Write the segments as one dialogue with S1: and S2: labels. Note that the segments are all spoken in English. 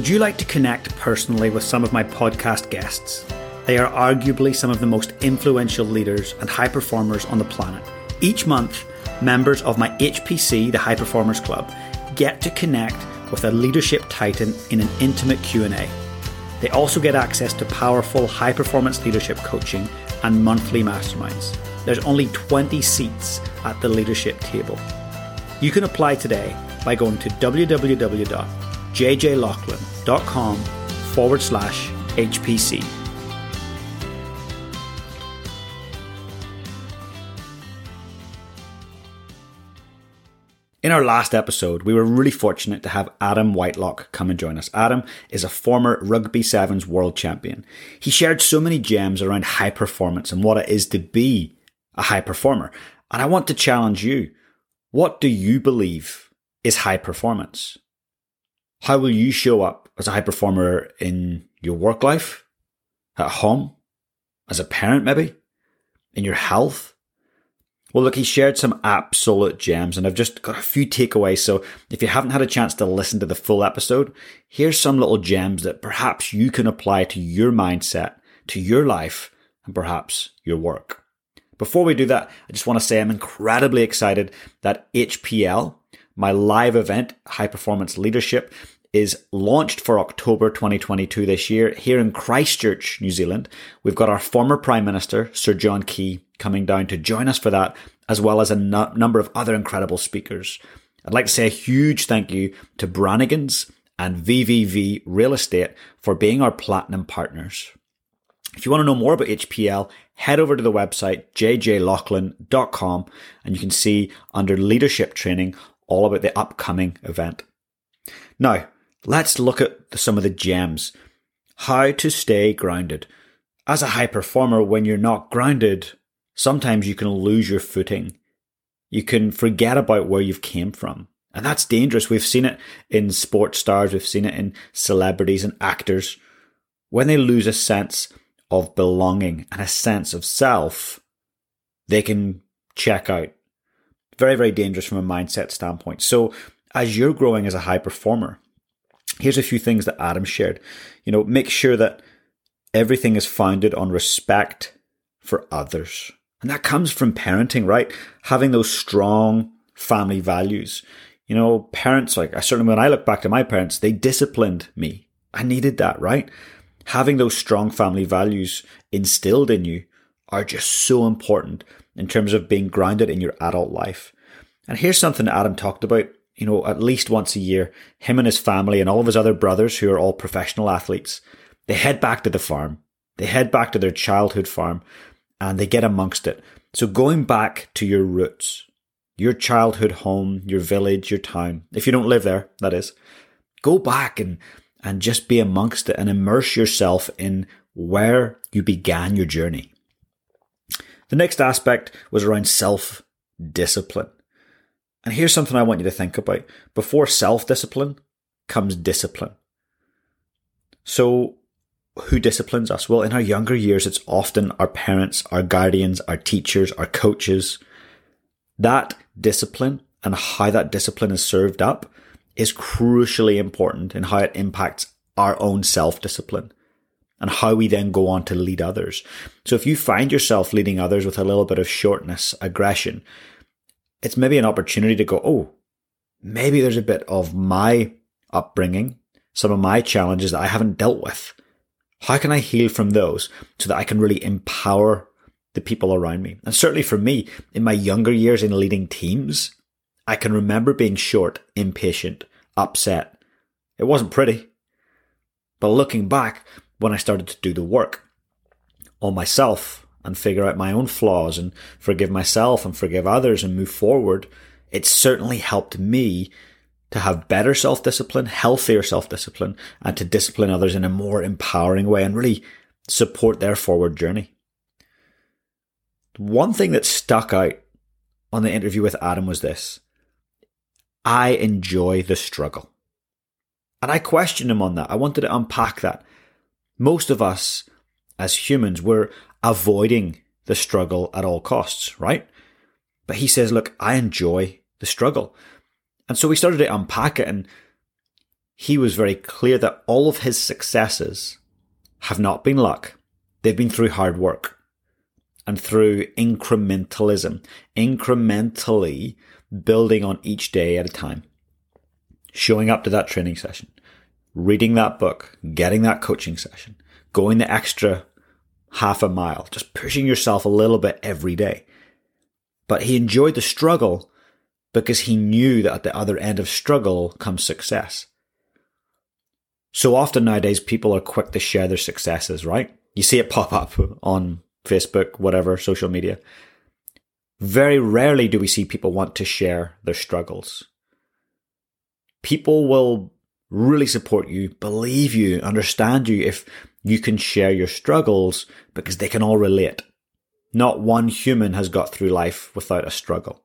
S1: Would you like to connect personally with some of my podcast guests? They are arguably some of the most influential leaders and high performers on the planet. Each month, members of my HPC, the High Performers Club, get to connect with a leadership titan in an intimate Q&A. They also get access to powerful high performance leadership coaching and monthly masterminds. There's only 20 seats at the leadership table. You can apply today by going to www.jjlaughlin.com forward slash HPC. In our last episode, we were really fortunate to have Adam Whitelock come and join us. Adam is a former Rugby Sevens world champion. He shared so many gems around high performance and what it is to be a high performer. And I want to challenge you. What do you believe is high performance? How will you show up as a high performer in your work life, at home, as a parent, maybe, in your health, well, look, he shared some absolute gems, and I've just got a few takeaways. So if you haven't had a chance to listen to the full episode, here's some little gems that perhaps you can apply to your mindset, to your life, and perhaps your work. Before we do that, I just want to say I'm incredibly excited that HPL, my live event, High Performance Leadership, is launched for October 2022 this year here in Christchurch, New Zealand. We've got our former Prime Minister, Sir John Key, coming down to join us for that, as well as a number of other incredible speakers. I'd like to say a huge thank you to Brannigan's and VVV Real Estate for being our platinum partners. If you want to know more about HPL, head over to the website jjlaughlin.com and you can see under leadership training all about the upcoming event. Now, let's look at some of the gems. How to stay grounded. As a high performer, when you're not grounded, sometimes you can lose your footing. You can forget about where you've came from. And that's dangerous. We've seen it in sports stars. We've seen it in celebrities and actors. When they lose a sense of belonging and a sense of self, they can check out. Very, very dangerous from a mindset standpoint. So as you're growing as a high performer, here's a few things that Adam shared. You know, make sure that everything is founded on respect for others. And that comes from parenting, right? Having those strong family values. You know, parents, like I certainly, when I look back to my parents, they disciplined me. I needed that, right? Having those strong family values instilled in you are just so important in terms of being grounded in your adult life. And here's something Adam talked about you know, at least once a year, him and his family and all of his other brothers who are all professional athletes, they head back to the farm. They head back to their childhood farm and they get amongst it. So going back to your roots, your childhood home, your village, your town, if you don't live there, that is, go back and, and just be amongst it and immerse yourself in where you began your journey. The next aspect was around self discipline. And here's something I want you to think about. Before self discipline comes discipline. So, who disciplines us? Well, in our younger years, it's often our parents, our guardians, our teachers, our coaches. That discipline and how that discipline is served up is crucially important in how it impacts our own self discipline and how we then go on to lead others. So if you find yourself leading others with a little bit of shortness, aggression, it's maybe an opportunity to go, oh, maybe there's a bit of my upbringing, some of my challenges that I haven't dealt with. How can I heal from those so that I can really empower the people around me? And certainly for me, in my younger years in leading teams, I can remember being short, impatient, upset. It wasn't pretty. But looking back, when I started to do the work on myself, and figure out my own flaws and forgive myself and forgive others and move forward, it certainly helped me to have better self discipline, healthier self discipline, and to discipline others in a more empowering way and really support their forward journey. One thing that stuck out on the interview with Adam was this I enjoy the struggle. And I questioned him on that. I wanted to unpack that. Most of us as humans, we're avoiding the struggle at all costs, right? But he says, look, I enjoy the struggle. And so we started to unpack it and he was very clear that all of his successes have not been luck. They've been through hard work and through incrementalism, incrementally building on each day at a time, showing up to that training session, reading that book, getting that coaching session, going the extra half a mile, just pushing yourself a little bit every day. But he enjoyed the struggle because he knew that at the other end of struggle comes success. So often nowadays, people are quick to share their successes, right? You see it pop up on Facebook, whatever, social media. Very rarely do we see people want to share their struggles. People will really support you, believe you, understand you if you can share your struggles because they can all relate. Not one human has got through life without a struggle.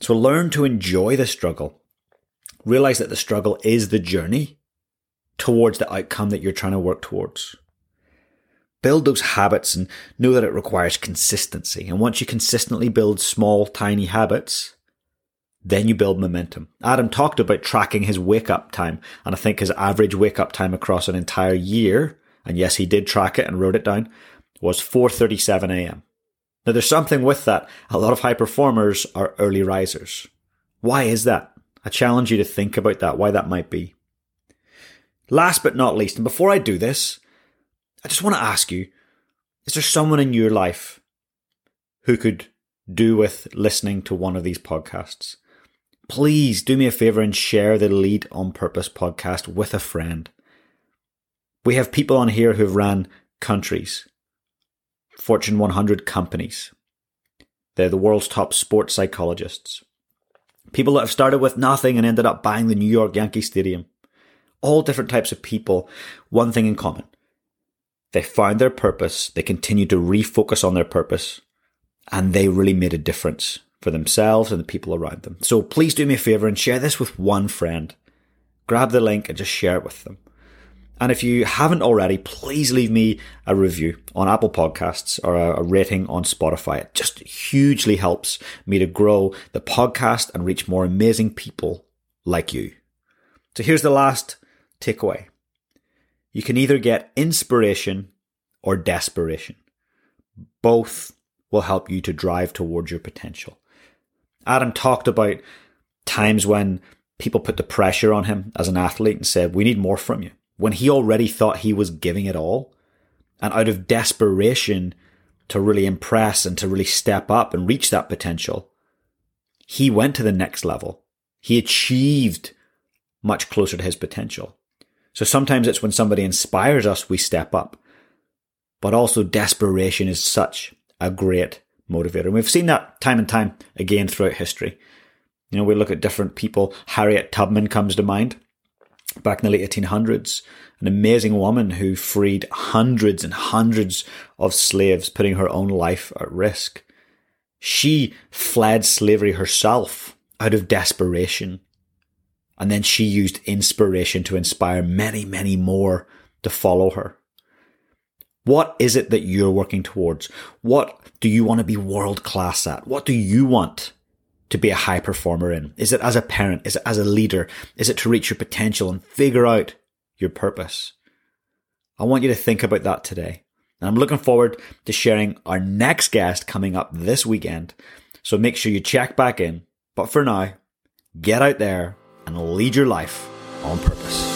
S1: So learn to enjoy the struggle. Realize that the struggle is the journey towards the outcome that you're trying to work towards. Build those habits and know that it requires consistency. And once you consistently build small, tiny habits, then you build momentum. Adam talked about tracking his wake up time. And I think his average wake up time across an entire year, and yes, he did track it and wrote it down, was 4.37 a.m. Now there's something with that. A lot of high performers are early risers. Why is that? I challenge you to think about that, why that might be. Last but not least, and before I do this, I just want to ask you, is there someone in your life who could do with listening to one of these podcasts? Please do me a favor and share the Lead on Purpose podcast with a friend. We have people on here who've ran countries, Fortune 100 companies. They're the world's top sports psychologists. People that have started with nothing and ended up buying the New York Yankee Stadium. All different types of people, one thing in common. They found their purpose, they continued to refocus on their purpose, and they really made a difference for themselves and the people around them. So please do me a favor and share this with one friend. Grab the link and just share it with them. And if you haven't already, please leave me a review on Apple Podcasts or a, rating on Spotify. It just hugely helps me to grow the podcast and reach more amazing people like you. So here's the last takeaway. You can either get inspiration or desperation. Both will help you to drive towards your potential. Adam talked about times when people put the pressure on him as an athlete and said, We need more from you when he already thought he was giving it all. And out of desperation to really impress and to really step up and reach that potential, he went to the next level. He achieved much closer to his potential. So sometimes it's when somebody inspires us, we step up. But also desperation is such a great motivator. And we've seen that time and time again throughout history. You know, we look at different people. Harriet Tubman comes to mind back in the late 1800s, an amazing woman who freed hundreds and hundreds of slaves, putting her own life at risk. She fled slavery herself out of desperation. And then she used inspiration to inspire many, many more to follow her. What is it that you're working towards? What do you want to be world class at? What do you want to be a high performer in? Is it as a parent? Is it as a leader? Is it to reach your potential and figure out your purpose? I want you to think about that today. And I'm looking forward to sharing our next guest coming up this weekend. So make sure you check back in. But for now, get out there and lead your life on purpose.